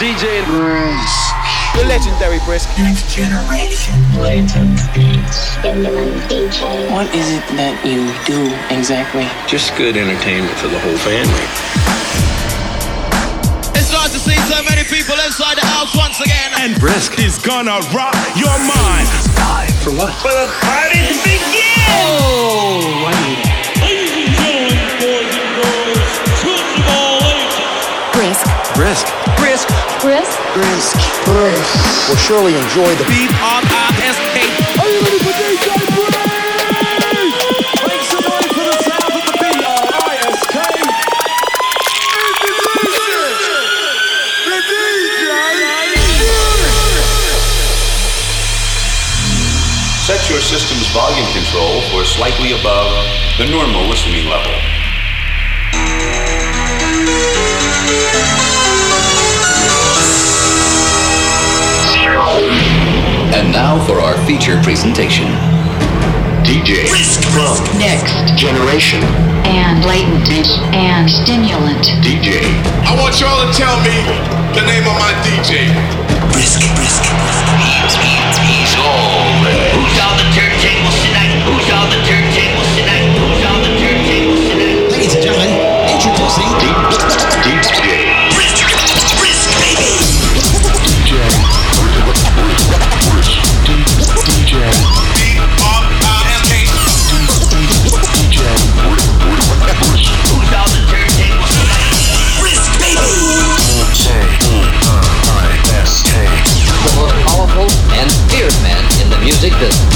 DJ Brisk. The legendary Brisk. Next generation. Latent beats. What is it that you do exactly? Just good entertainment for the whole family. It's nice to see so many people inside the house once again. And Brisk is gonna rock your mind. Time for what? For the party to begin! Oh, I Brisk. Brisk. Brisk. Brisk. Brisk. Will surely enjoy the beat. B-R-I-S-K. Are you ready for DJ Brisk? Make some noise for the sound of the B-R-I-S-K. Set your system's volume control for slightly above the normal listening level. And now for our feature presentation. DJ Next. Generation. And latent. And stimulant. DJ. I want y'all to tell me the name of my DJ. Brisk, brisk. Who's on the turntables tonight? Who's on the turntables tonight? Who's on the turntables tonight? Ladies and gentlemen, introducing DJ. In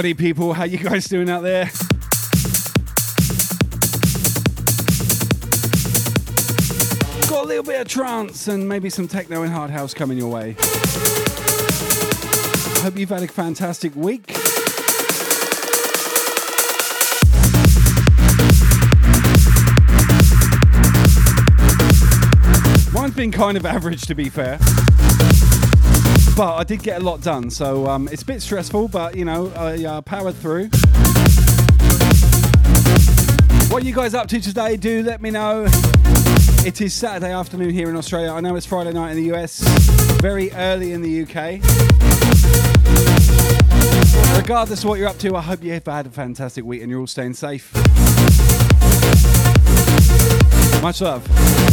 Howdy, people. How you guys doing out there? Got a little bit of trance and maybe some techno and hard house coming your way. Hope you've had a fantastic week. Mine's been kind of average, to be fair. But I did get a lot done, so um, it's a bit stressful, but you know, I uh, powered through. What are you guys up to today? Do let me know. It is Saturday afternoon here in Australia. I know it's Friday night in the US, very early in the UK. Regardless of what you're up to, I hope you've had a fantastic week and you're all staying safe. Much love.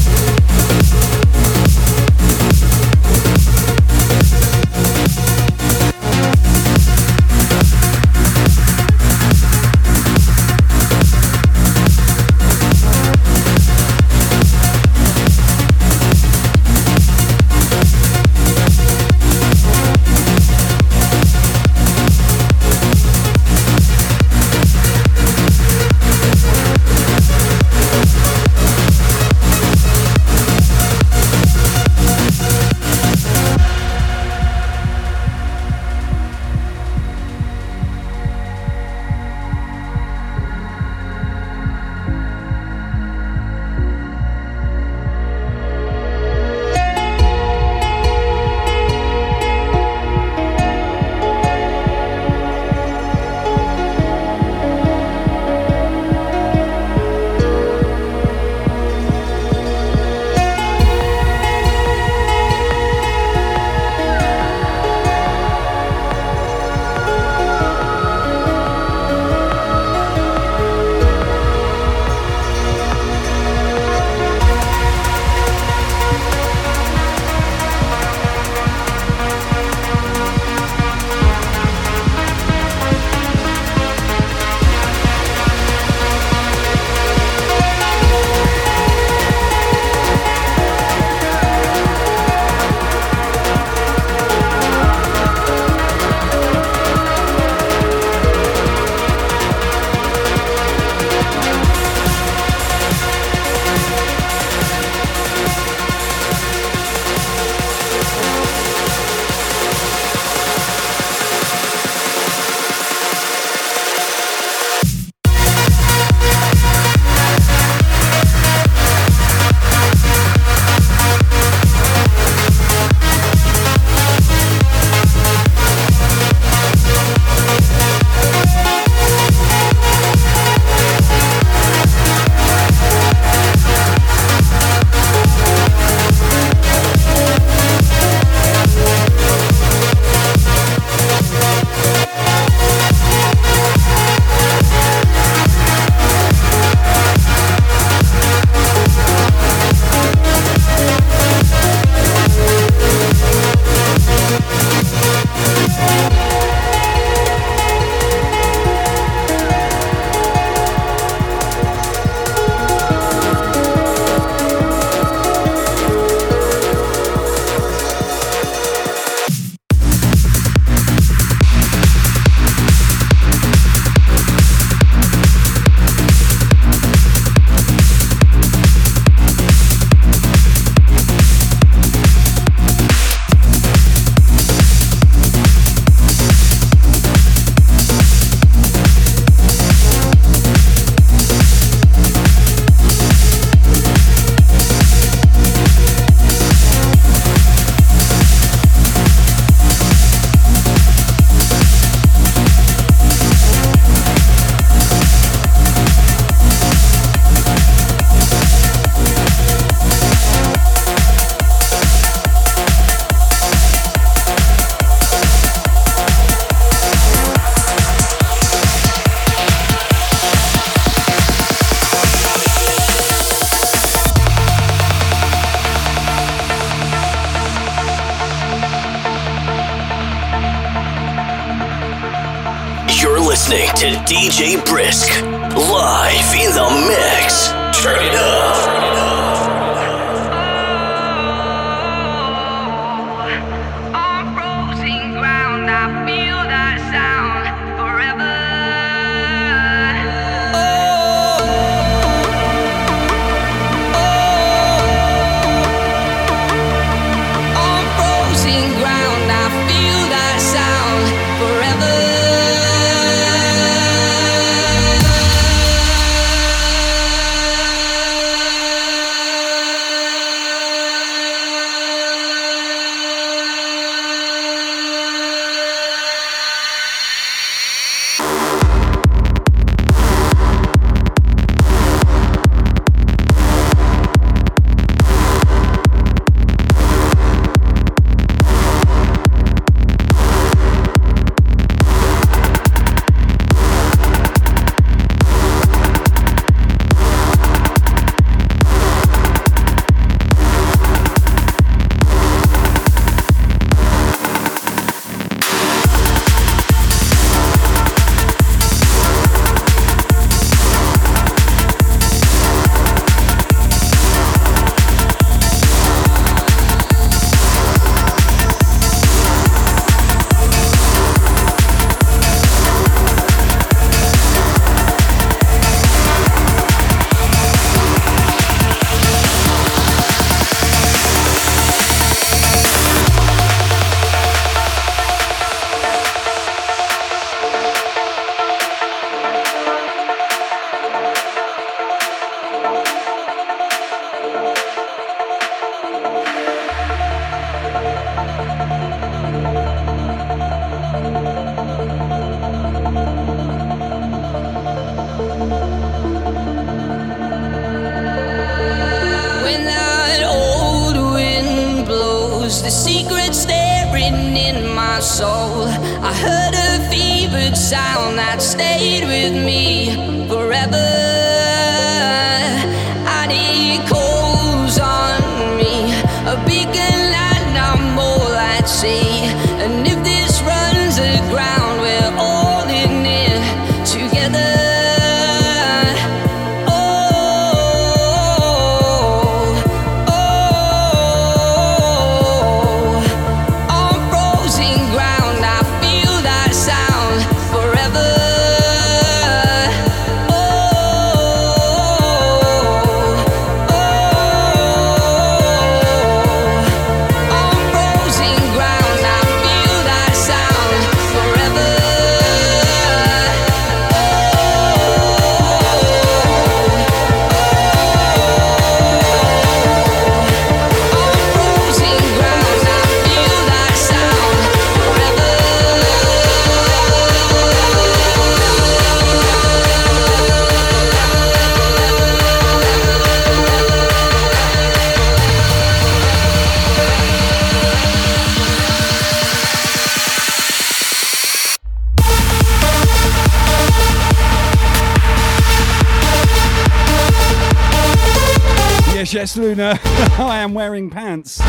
Yes, Luna. I am wearing pants.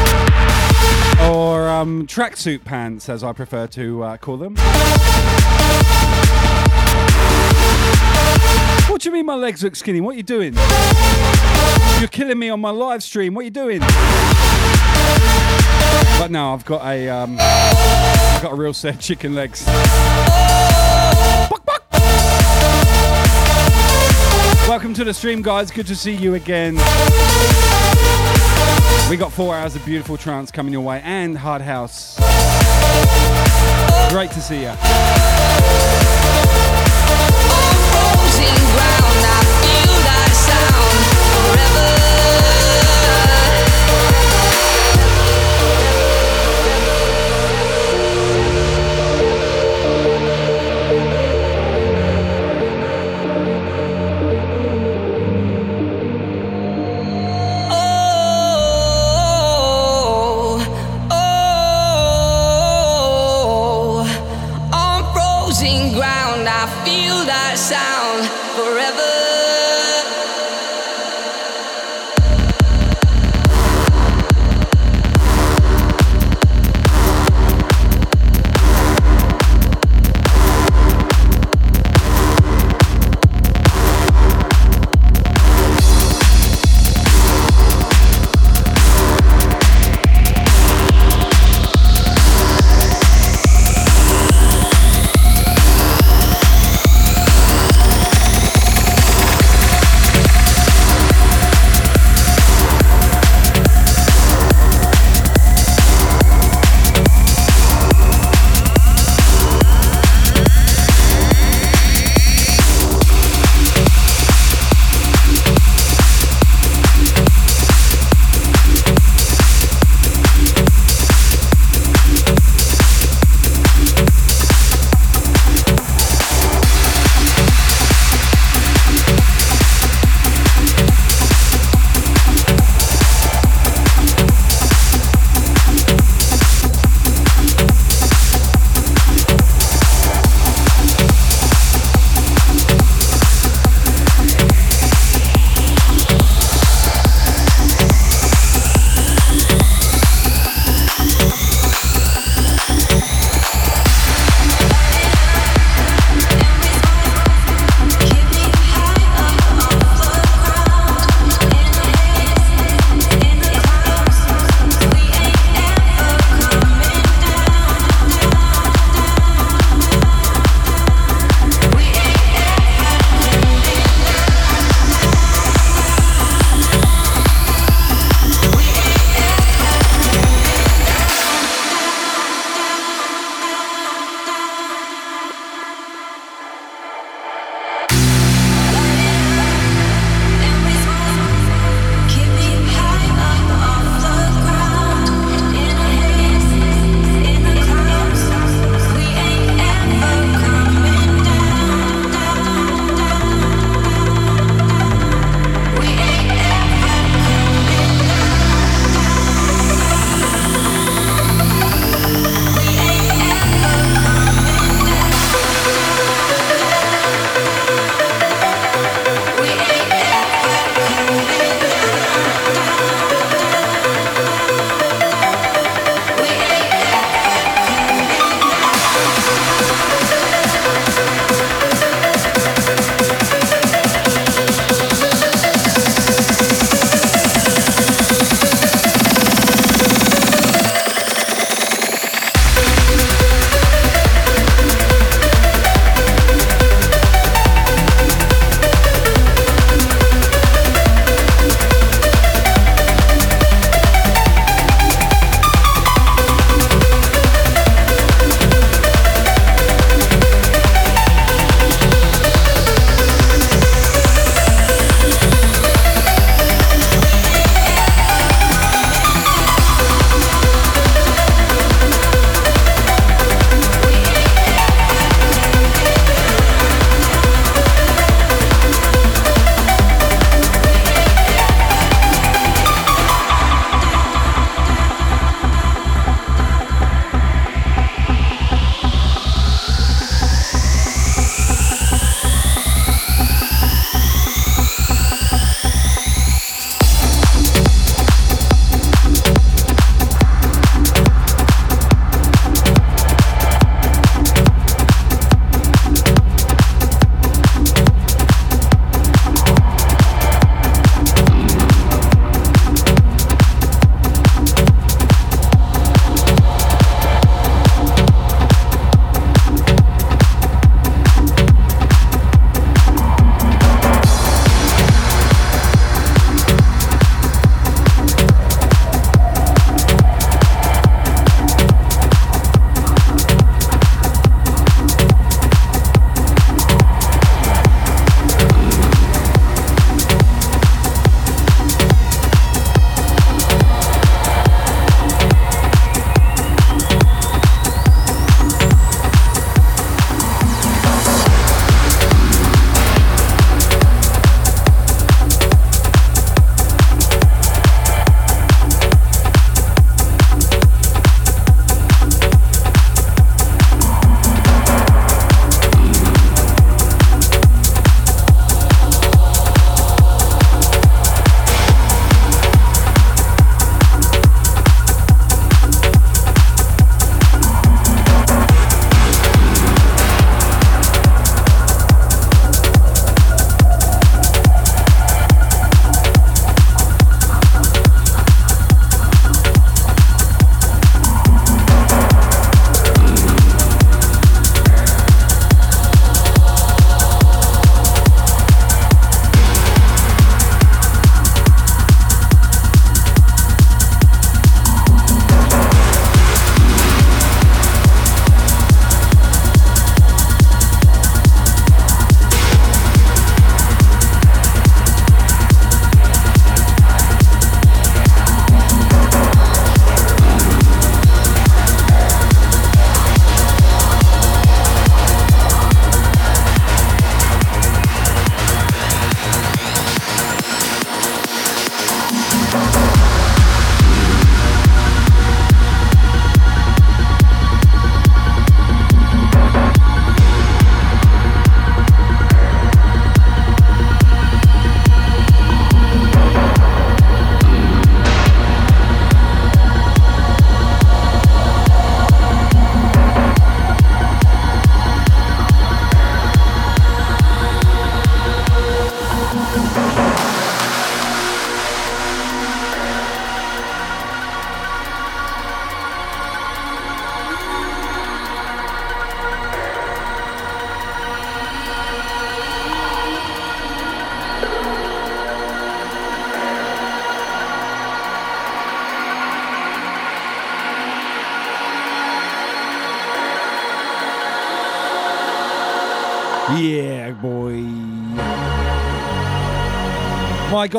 Or um, tracksuit pants, as I prefer to uh, call them. What do you mean my legs look skinny? What are you doing? You're killing me on my live stream. What are you doing? But no, I've got a, um, I've got a real set of chicken legs. Welcome to the stream, guys. Good to see you again. We got four hours of beautiful trance coming your way and hard house. Great to see you.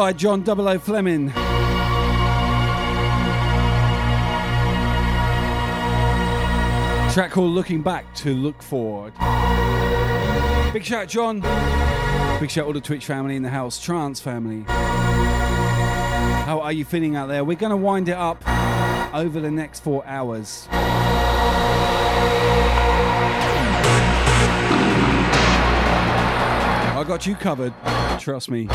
Guy, John Double O Fleming. Track called Looking Back to Look Forward. Big shout, John. Big shout all the Twitch family in the house, Trance family. How are you feeling out there? We're going to wind it up over the next four hours. I got you covered, trust me.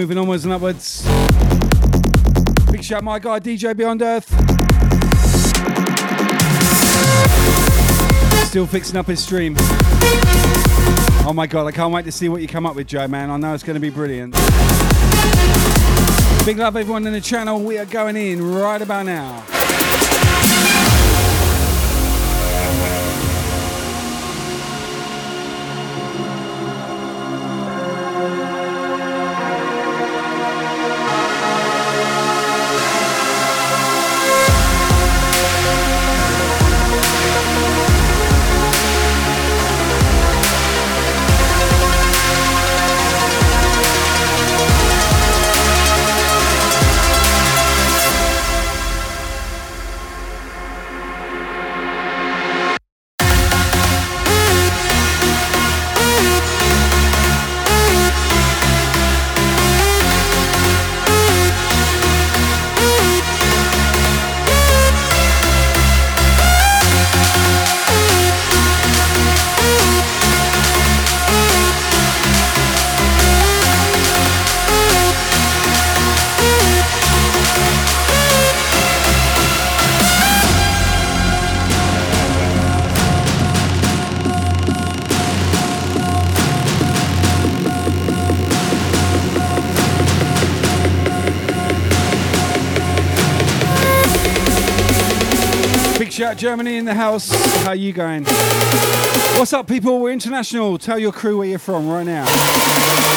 Moving onwards and upwards. Big shout, my guy DJ Beyond Earth. Still fixing up his stream. Oh my god, I can't wait to see what you come up with, Joe, man. I know it's going to be brilliant. Big love, everyone in the channel. We are going in right about now. Germany in the house. How you going? What's up, people? We're international. Tell your crew where you're from right now.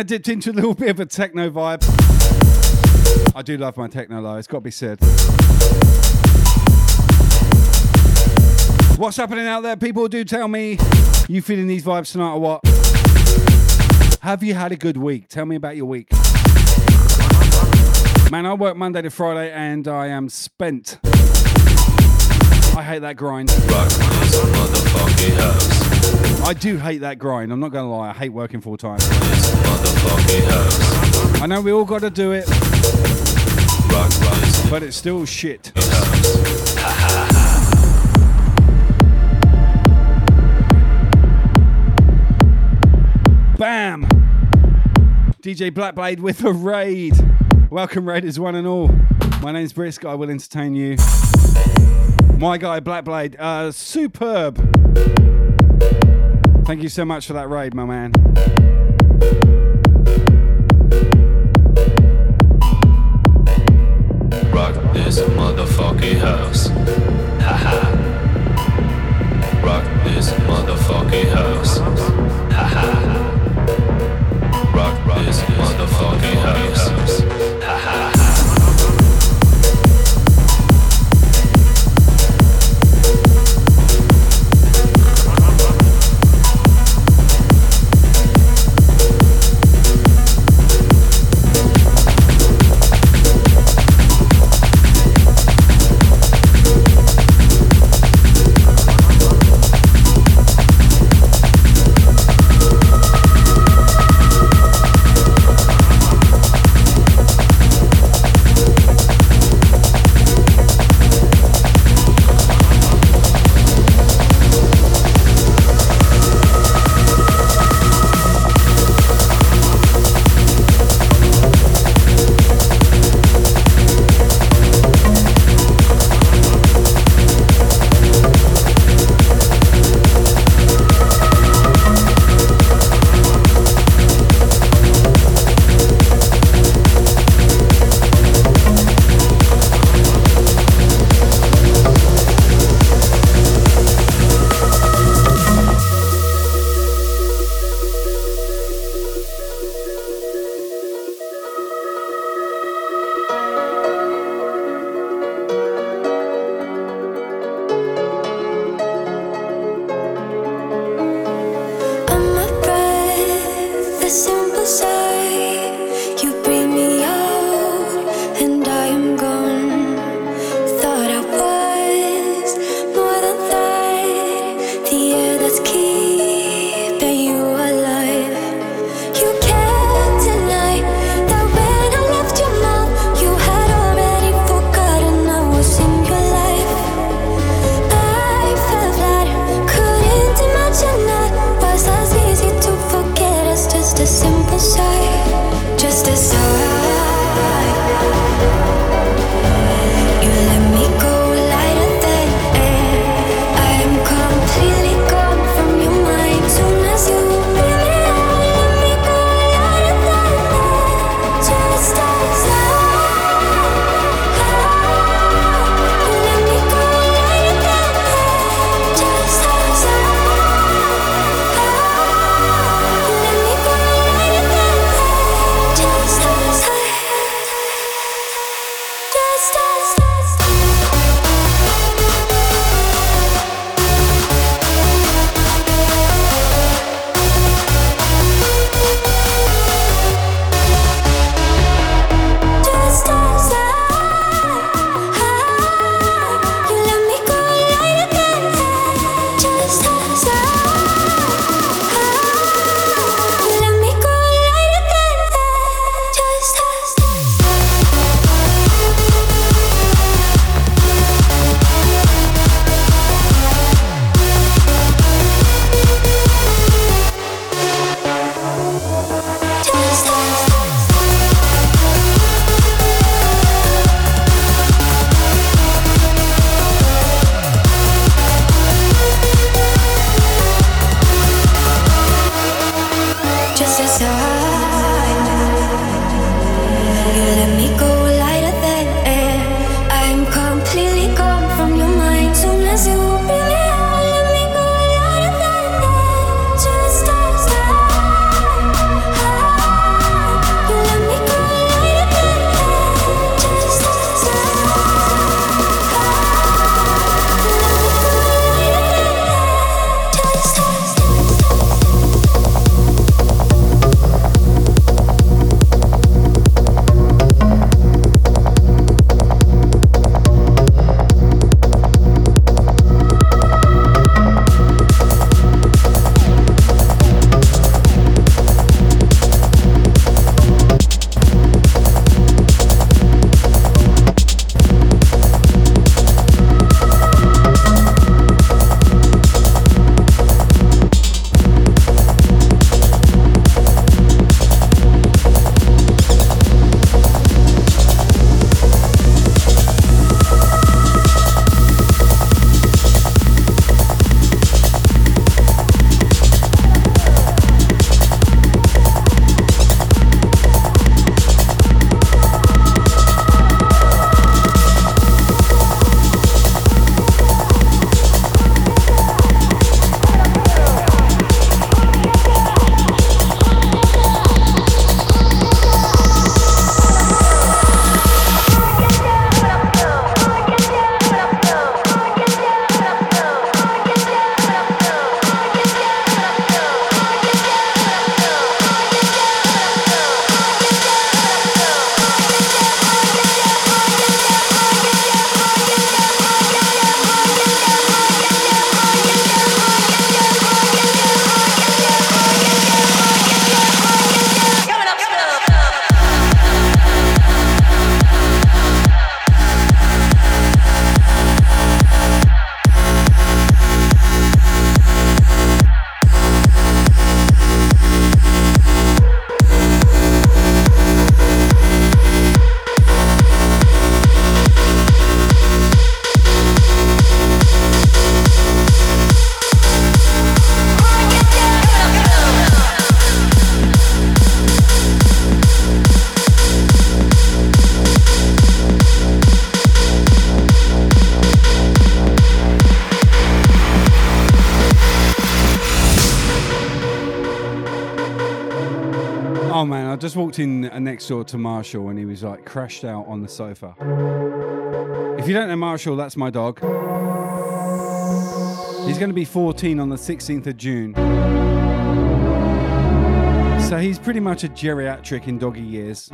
Kind of dipped into a little bit of a techno vibe. I do love my techno though, it's got to be said. What's happening out there? People do tell me you feeling these vibes tonight or what? Have you had a good week? Tell me about your week. Man, I work Monday to Friday and I am spent. I hate that grind. I do hate that grind. I'm not going to lie. I hate working full time. I know we all got to do it, but it's still shit. Bam! DJ Blackblade with a raid. Welcome, Raiders, one and all. My name's Brisk. I will entertain you. My guy, Blackblade, uh, superb. Thank you so much for that raid, my man. Rock this motherfucking house. Haha. Rock this motherfucking house. Next door to Marshall and he was like crashed out on the sofa. If you don't know Marshall, that's my dog. He's going to be 14 on the 16th of June. So he's pretty much a geriatric in doggy years.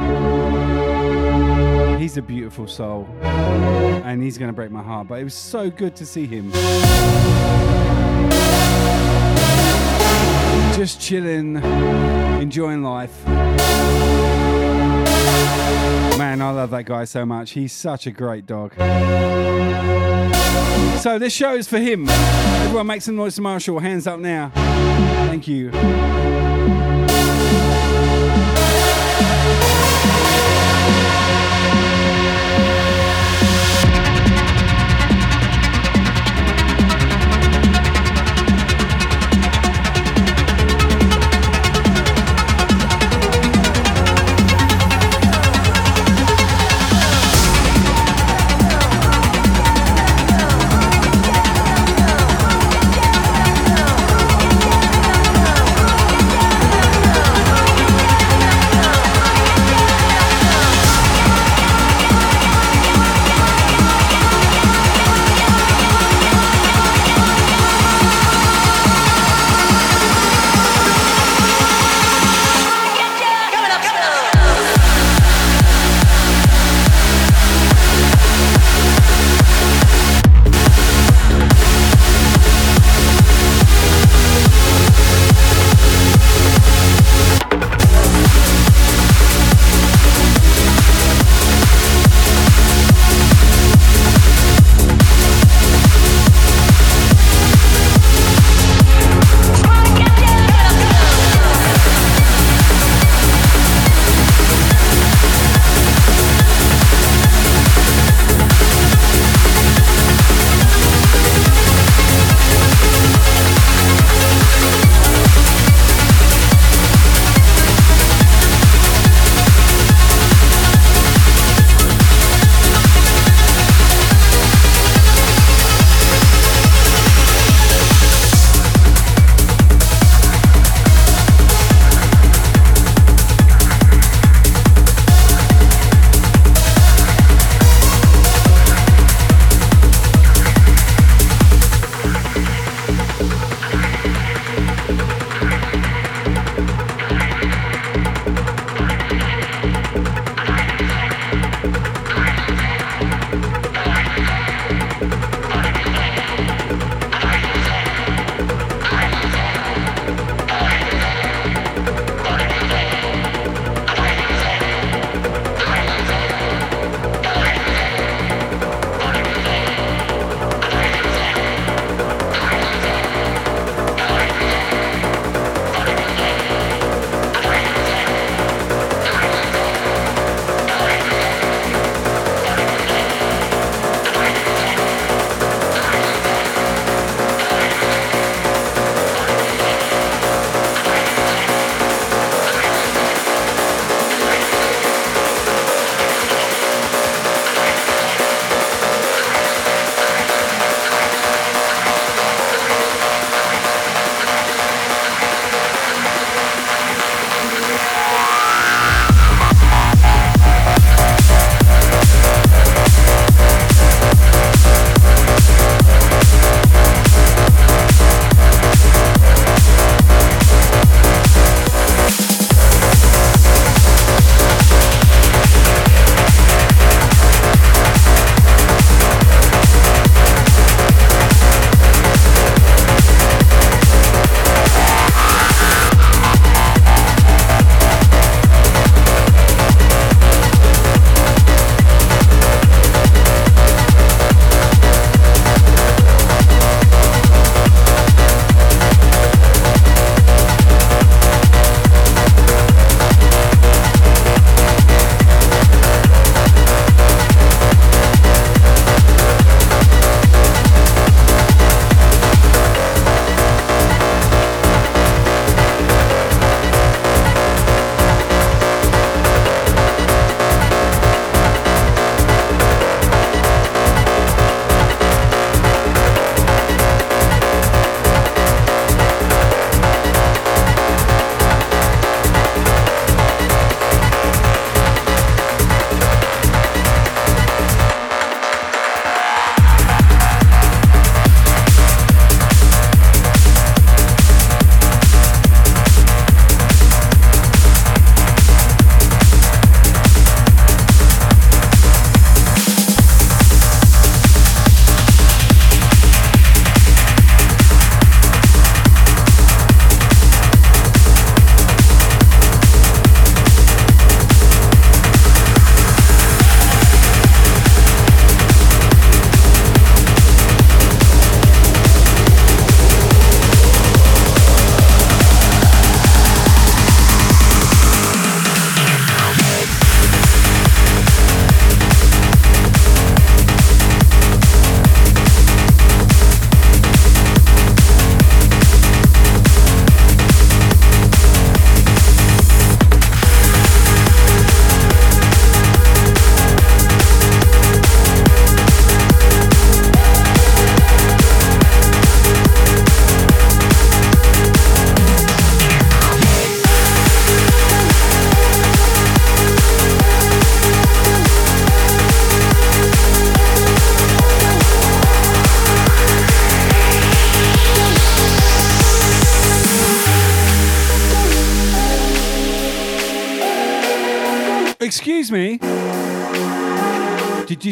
He's a beautiful soul. And he's going to break my heart. But it was so good to see him. Just chilling, enjoying life. Man, I love that guy so much. He's such a great dog. So this show is for him. Everyone make some noise to Marshall. Hands up now. Thank you.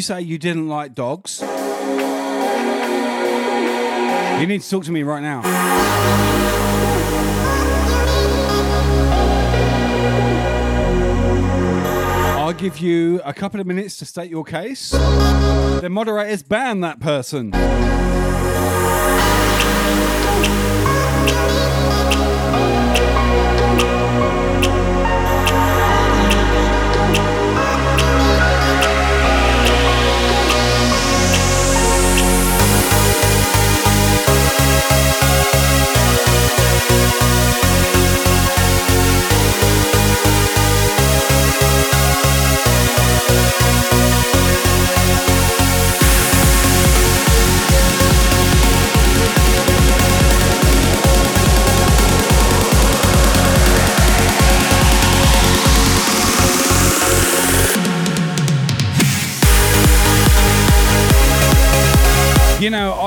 Say you didn't like dogs? You need to talk to me right now. I'll give you a couple of minutes to state your case. The moderators ban that person. You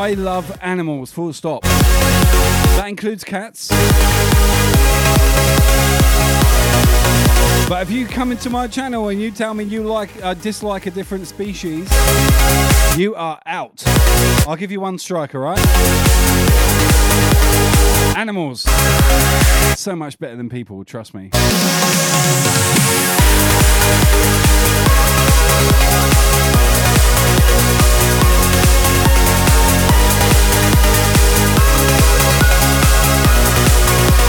I love animals, full stop. That includes cats. But if you come into my channel and you tell me you like uh, dislike a different species, you are out. I'll give you one strike, alright? Animals. So much better than people, trust me.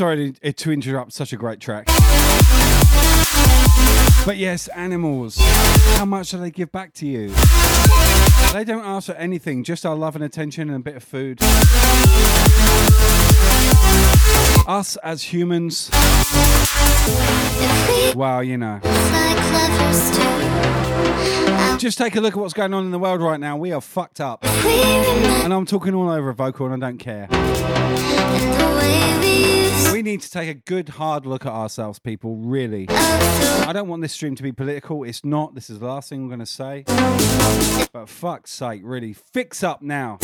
sorry to, eh, to interrupt such a great track. But yes, animals. How much do they give back to you? They don't ask for anything, just our love and attention and a bit of food. Us as humans, Wow, you know. Just take a look at what's going on in the world right now. We are fucked up. And I'm talking all over a vocal and I don't care. We need to take a good hard look at ourselves, people, really. I don't want this stream to be political. It's not. This is the last thing I'm going to say. But fuck's sake, really, fix up now.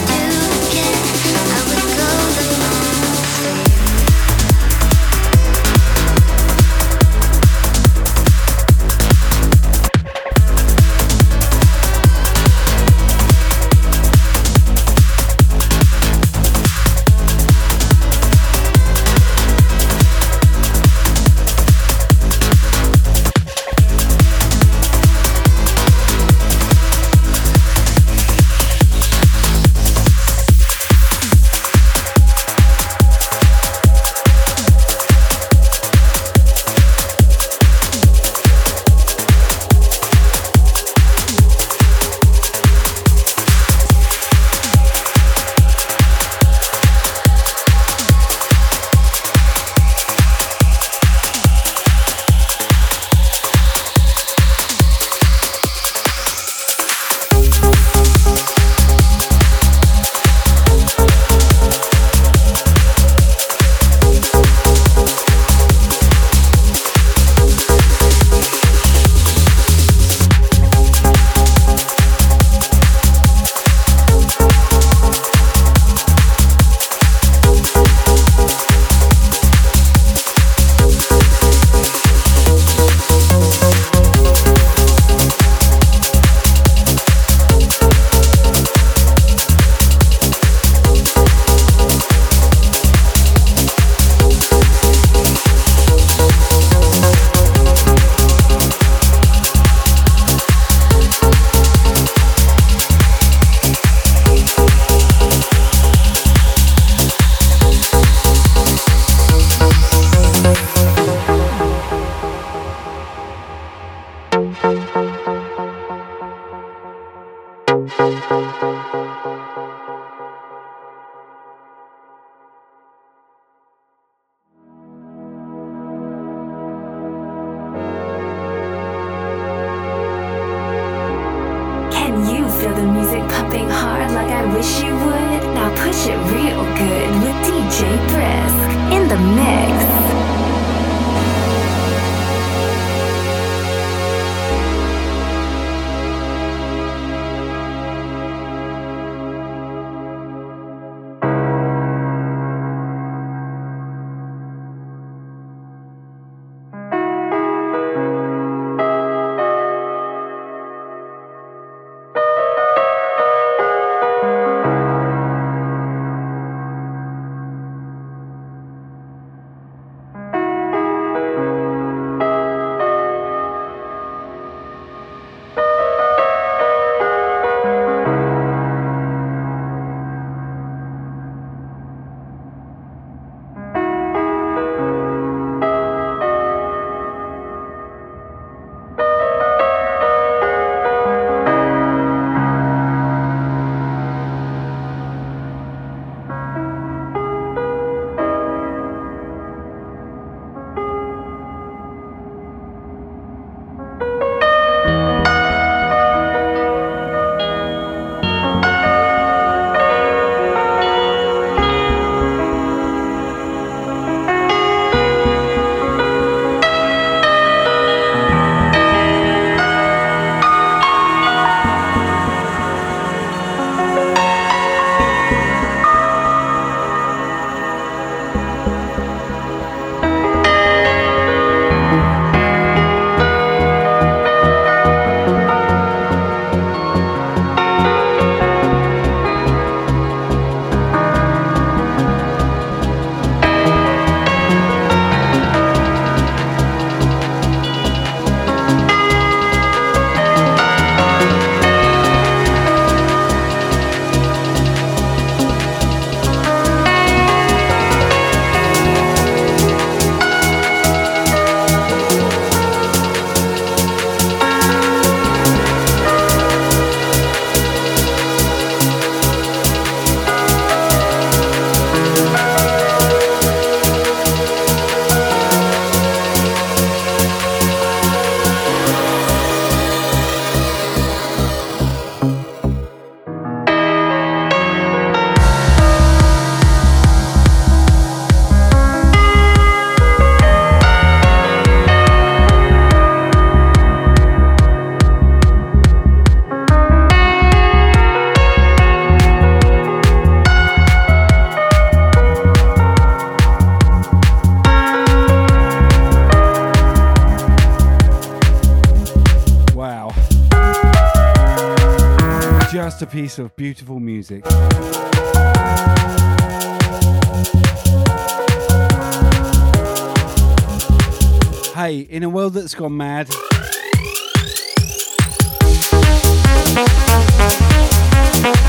Masterpiece of beautiful music. Hey, in a world that's gone mad,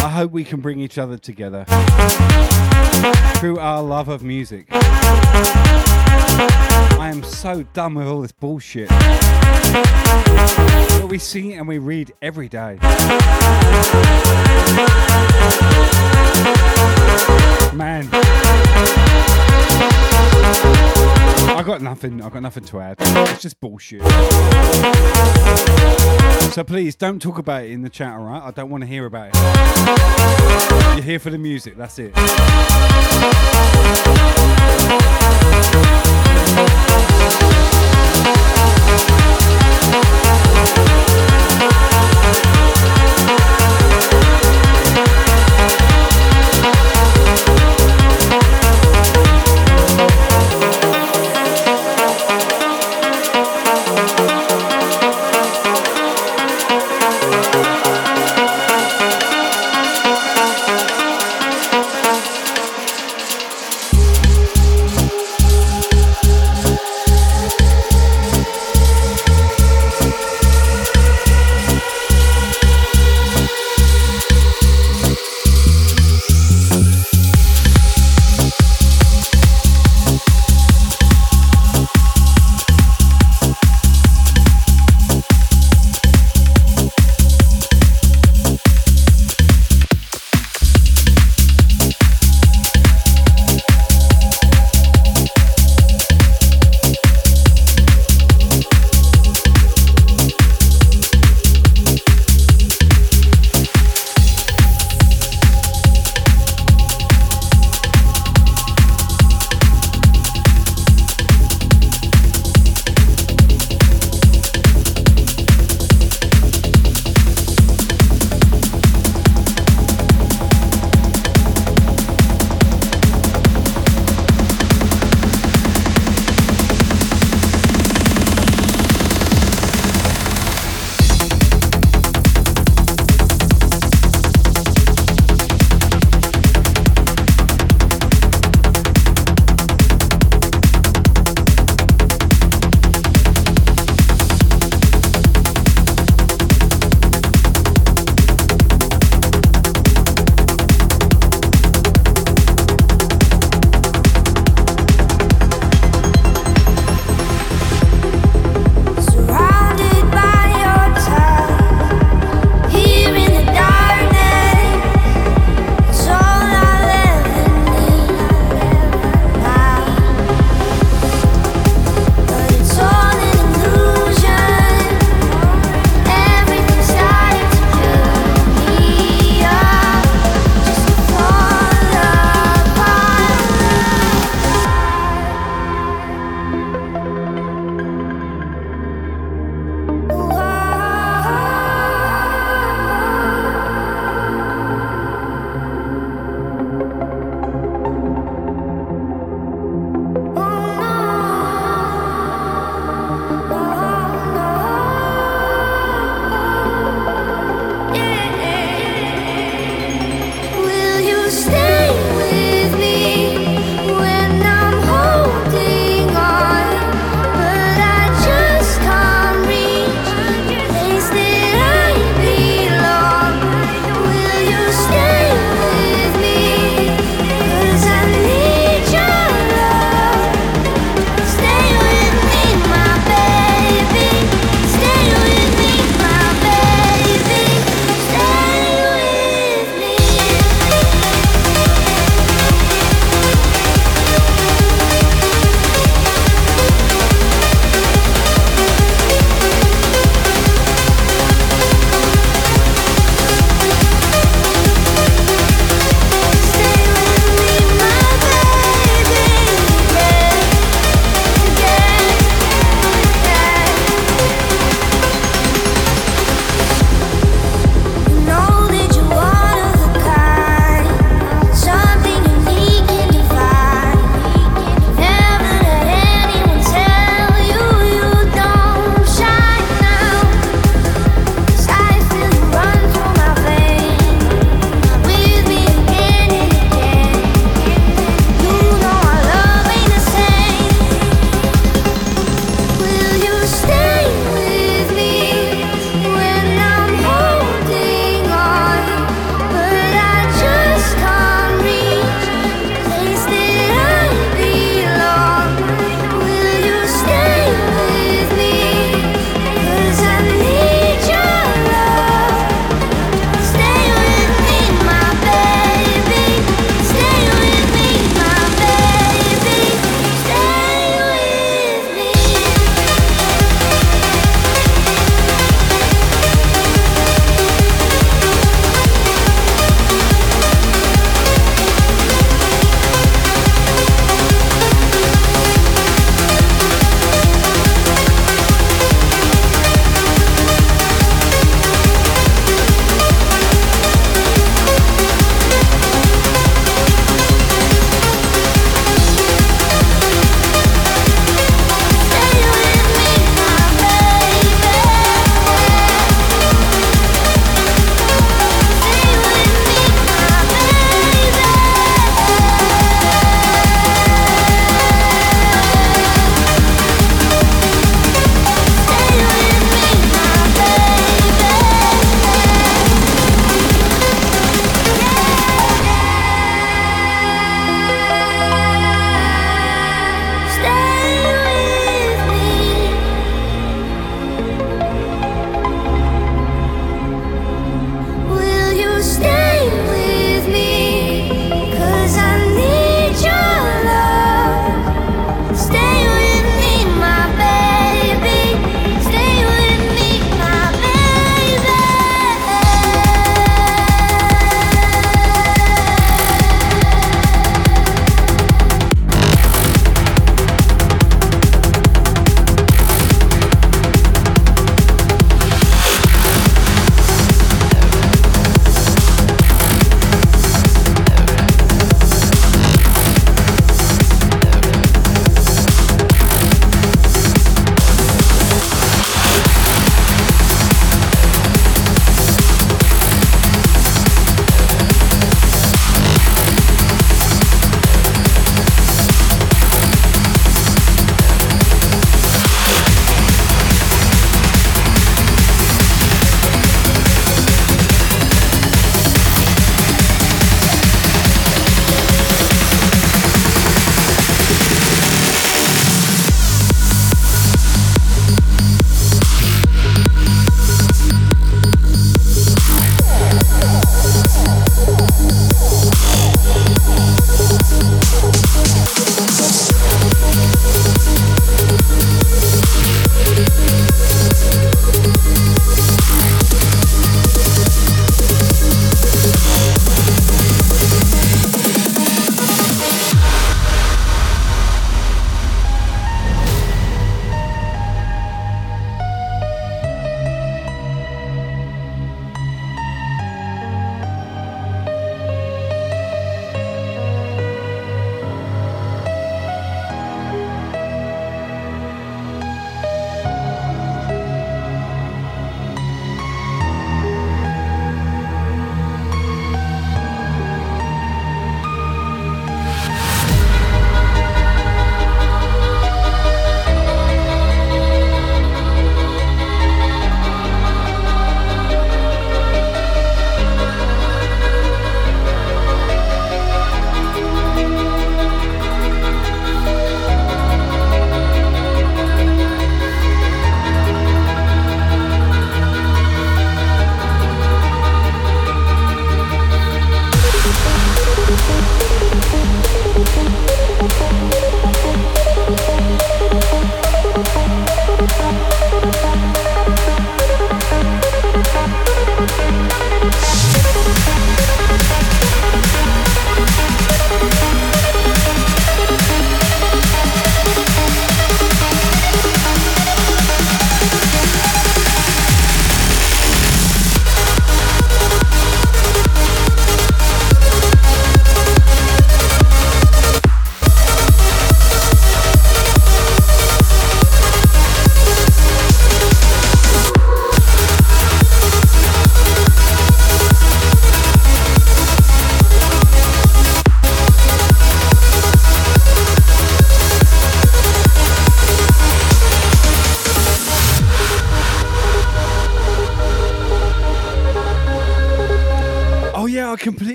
I hope we can bring each other together through our love of music. I am so done with all this bullshit we see and we read every day. Man. I got nothing. I got nothing to add. It's just bullshit. So please don't talk about it in the chat, alright? I don't want to hear about it. You're here for the music. That's it.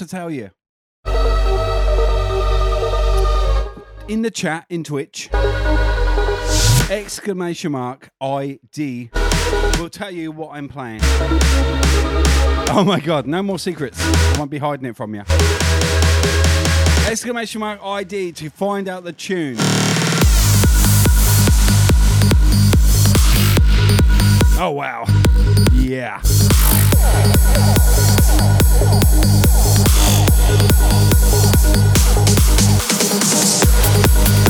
To tell you. In the chat, in Twitch, exclamation mark ID will tell you what I'm playing. Oh my god, no more secrets. I won't be hiding it from you. Exclamation mark ID to find out the tune. Oh wow. Yeah.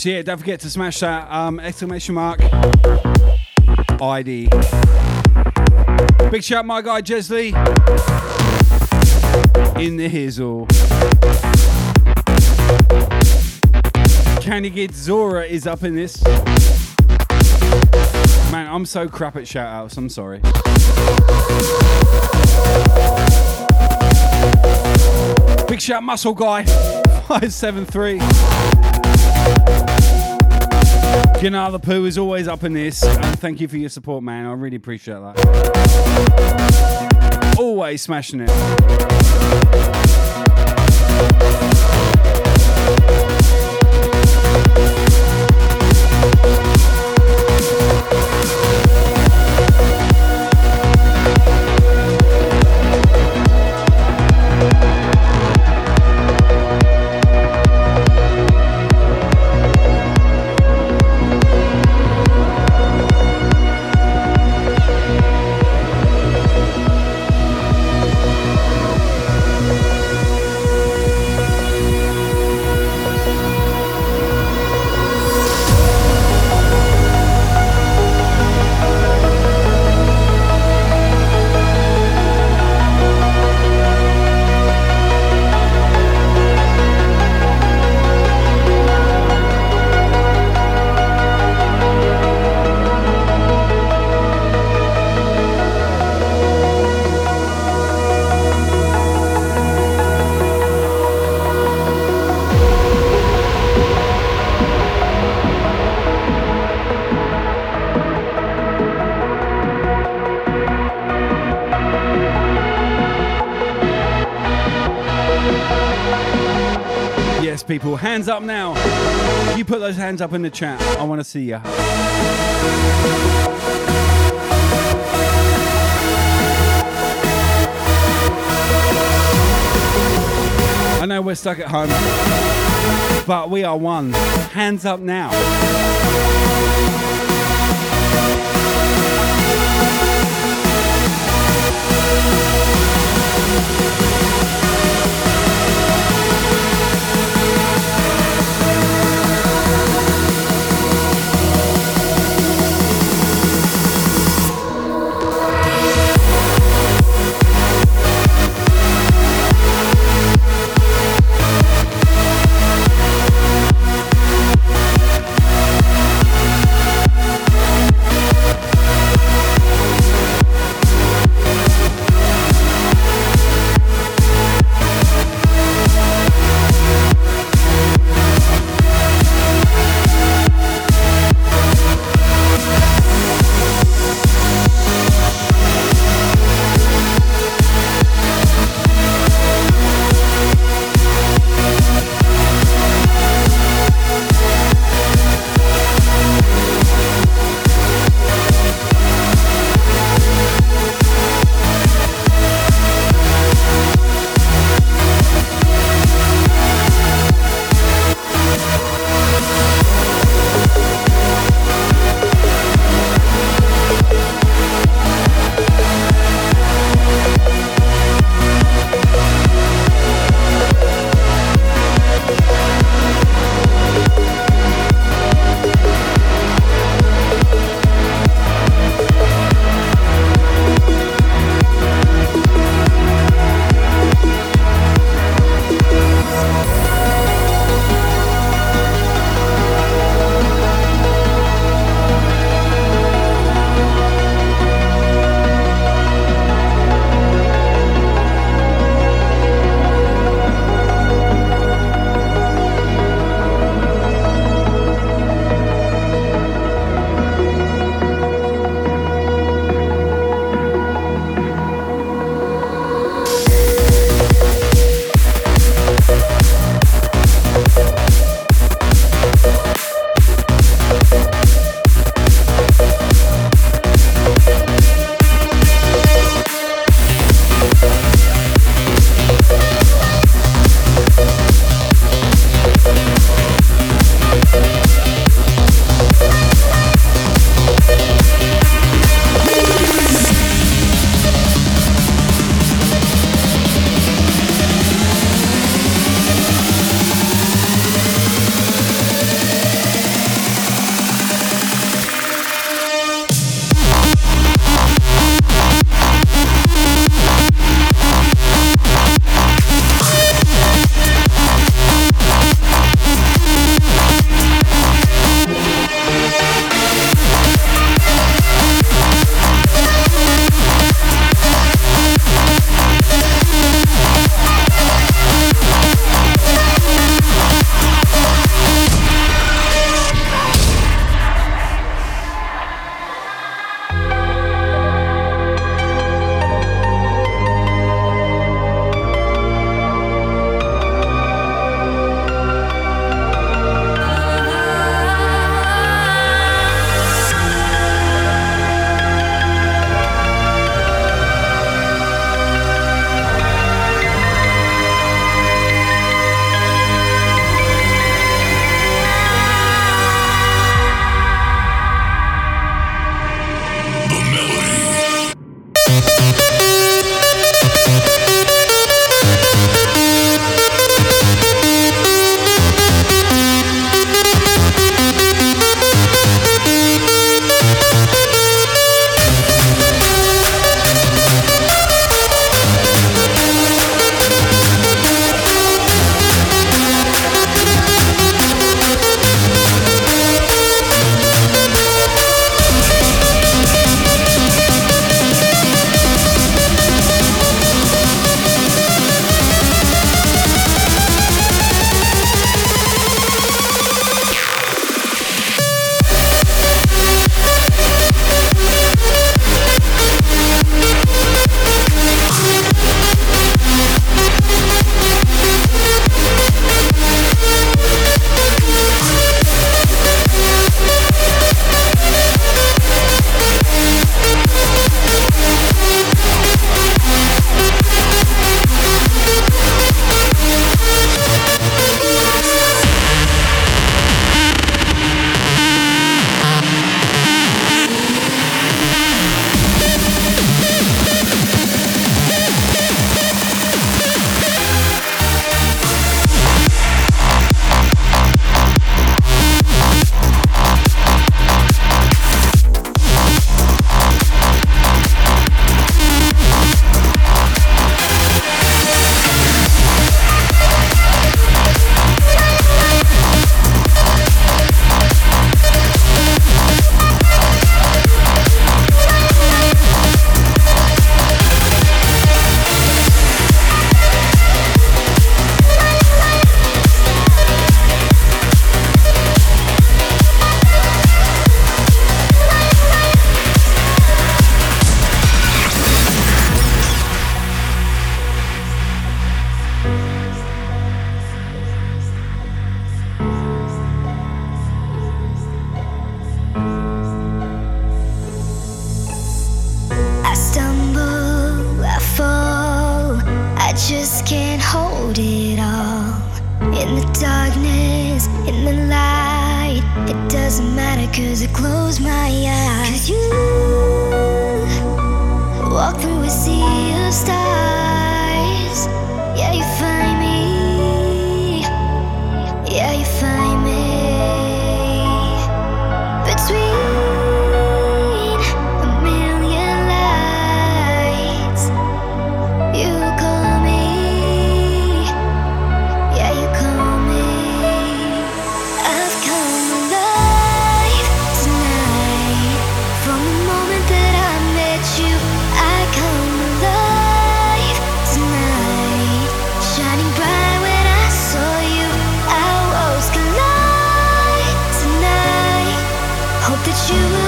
So yeah, don't forget to smash that um, exclamation mark ID. Big shout, my guy Jesley in the hizzle. Candy Kid Zora is up in this. Man, I'm so crap at shout outs. I'm sorry. Big shout, Muscle Guy 573. Gunnar the Pooh is always up in this, and thank you for your support, man. I really appreciate that. Always smashing it. Hands up now. You put those hands up in the chat. I want to see you. I know we're stuck at home, but we are one. Hands up now.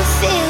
Feel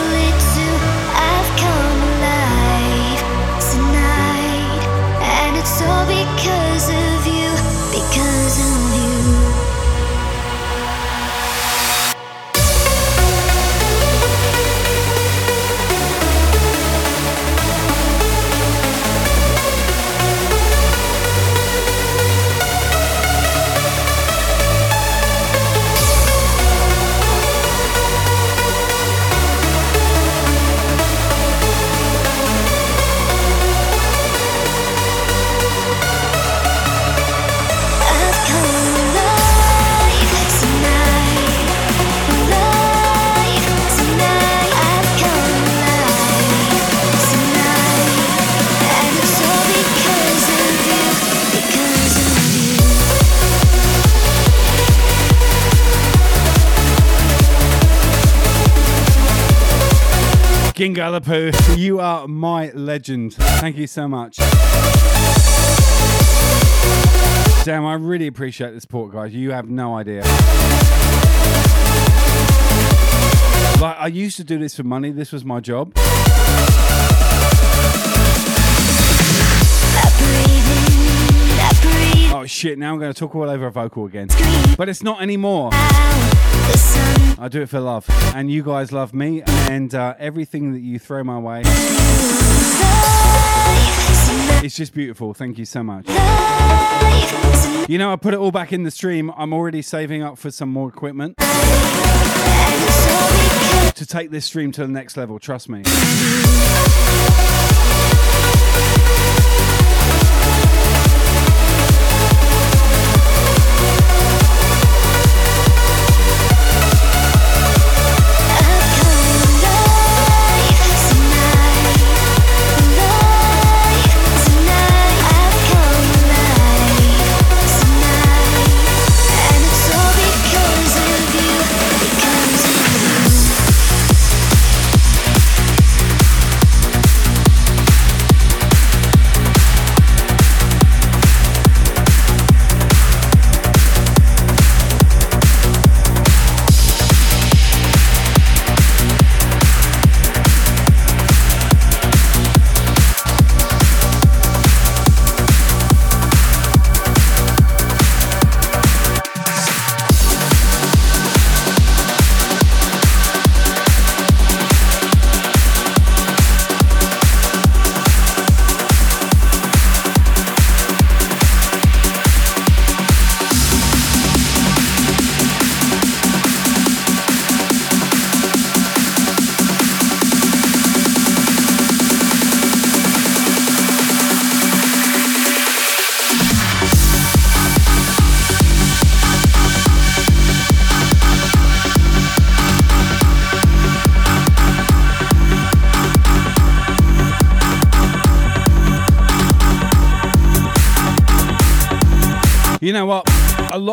Gingalapu, you are my legend. Thank you so much. Damn, I really appreciate the support, guys. You have no idea. Like, I used to do this for money. This was my job. Oh shit, now I'm going to talk all over a vocal again. But it's not anymore. I do it for love. And you guys love me and uh, everything that you throw my way. It's just beautiful. Thank you so much. You know, I put it all back in the stream. I'm already saving up for some more equipment to take this stream to the next level. Trust me.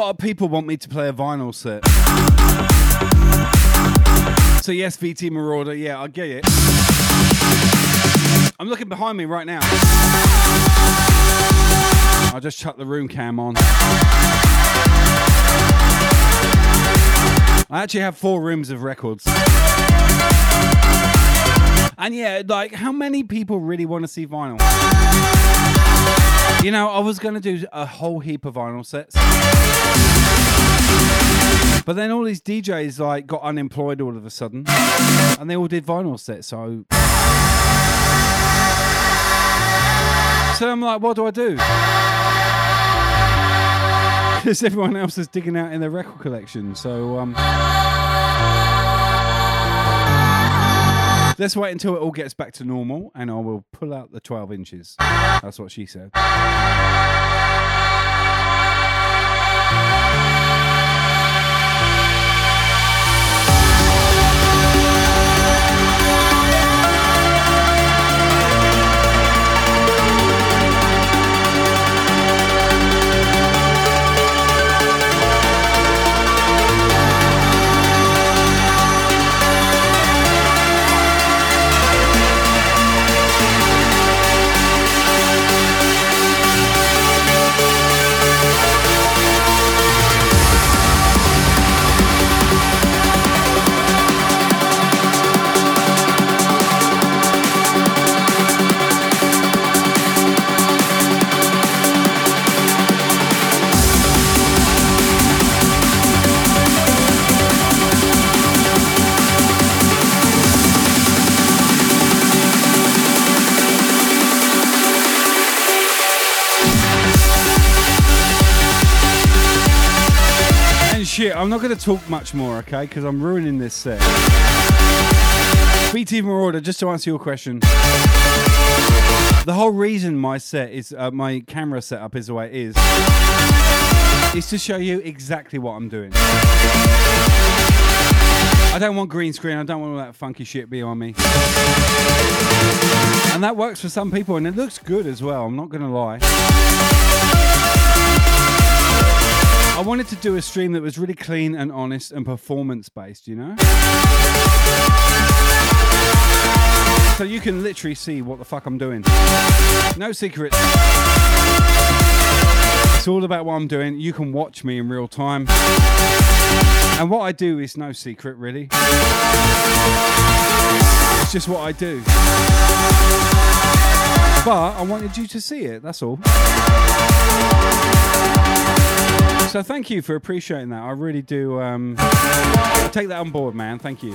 Lot of people want me to play a vinyl set. So yes, VT Marauder, yeah, I get it. I'm looking behind me right now. I'll just chuck the room cam on. I actually have four rooms of records. And yeah, like, how many people really want to see vinyl? You know, I was going to do a whole heap of vinyl sets. But then all these DJs like got unemployed all of a sudden, and they all did vinyl sets. So, so I'm like, what do I do? Because everyone else is digging out in their record collection. So, um, Let's wait until it all gets back to normal and I will pull out the 12 inches. That's what she said. Going to talk much more, okay? Because I'm ruining this set. BT Marauder, just to answer your question. The whole reason my set is, uh, my camera setup is the way it is, is to show you exactly what I'm doing. I don't want green screen, I don't want all that funky shit behind me. And that works for some people, and it looks good as well, I'm not going to lie. I wanted to do a stream that was really clean and honest and performance based, you know? So you can literally see what the fuck I'm doing. No secrets. It's all about what I'm doing. You can watch me in real time. And what I do is no secret, really. It's just what I do. But I wanted you to see it, that's all. So thank you for appreciating that. I really do um, take that on board, man. Thank you.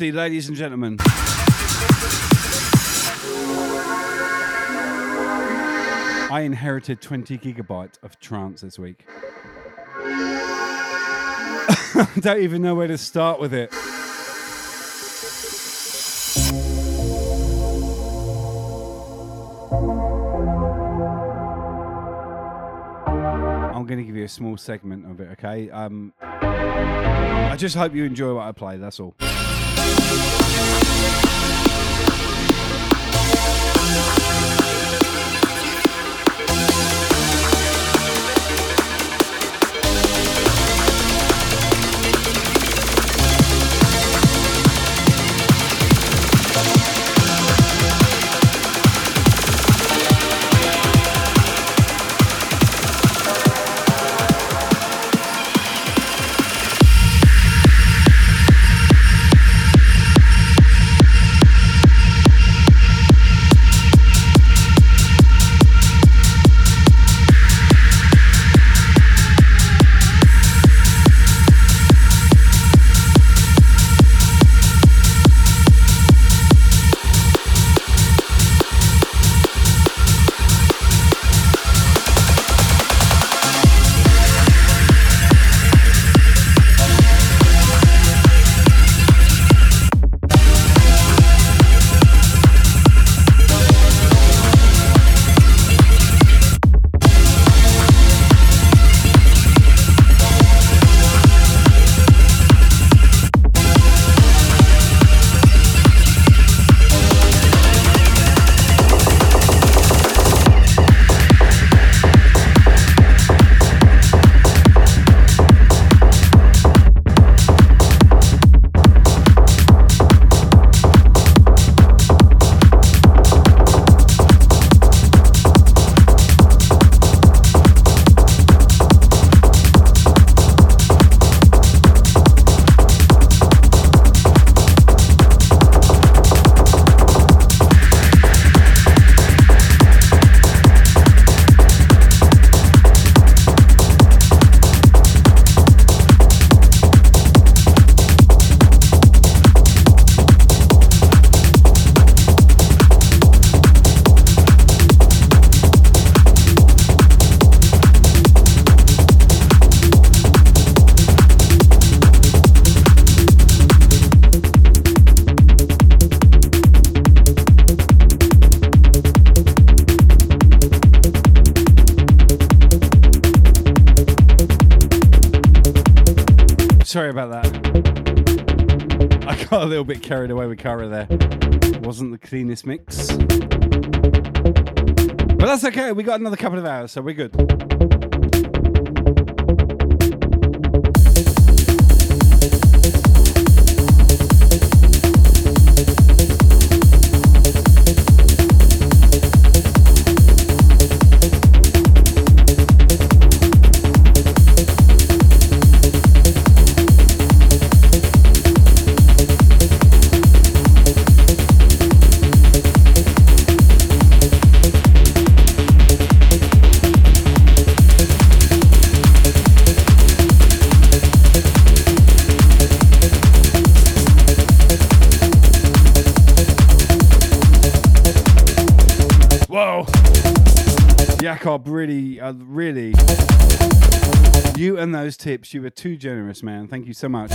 Ladies and gentlemen. I inherited 20 gigabytes of trance this week. I don't even know where to start with it. I'm going to give you a small segment of it, okay? Um, I just hope you enjoy what I play, that's all. Sorry carried away with Cara there. Wasn't the cleanest mix. But that's okay. We got another couple of hours, so we're good. Jakob, really, uh, really. You and those tips, you were too generous, man. Thank you so much.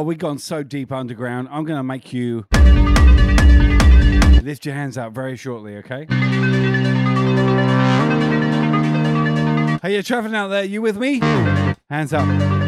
Oh, we've gone so deep underground. I'm going to make you lift your hands out very shortly, okay? Hey, you're traveling out there. You with me? Hands up.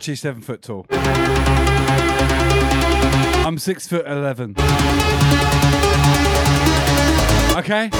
Actually seven foot tall. I'm six foot eleven. Okay?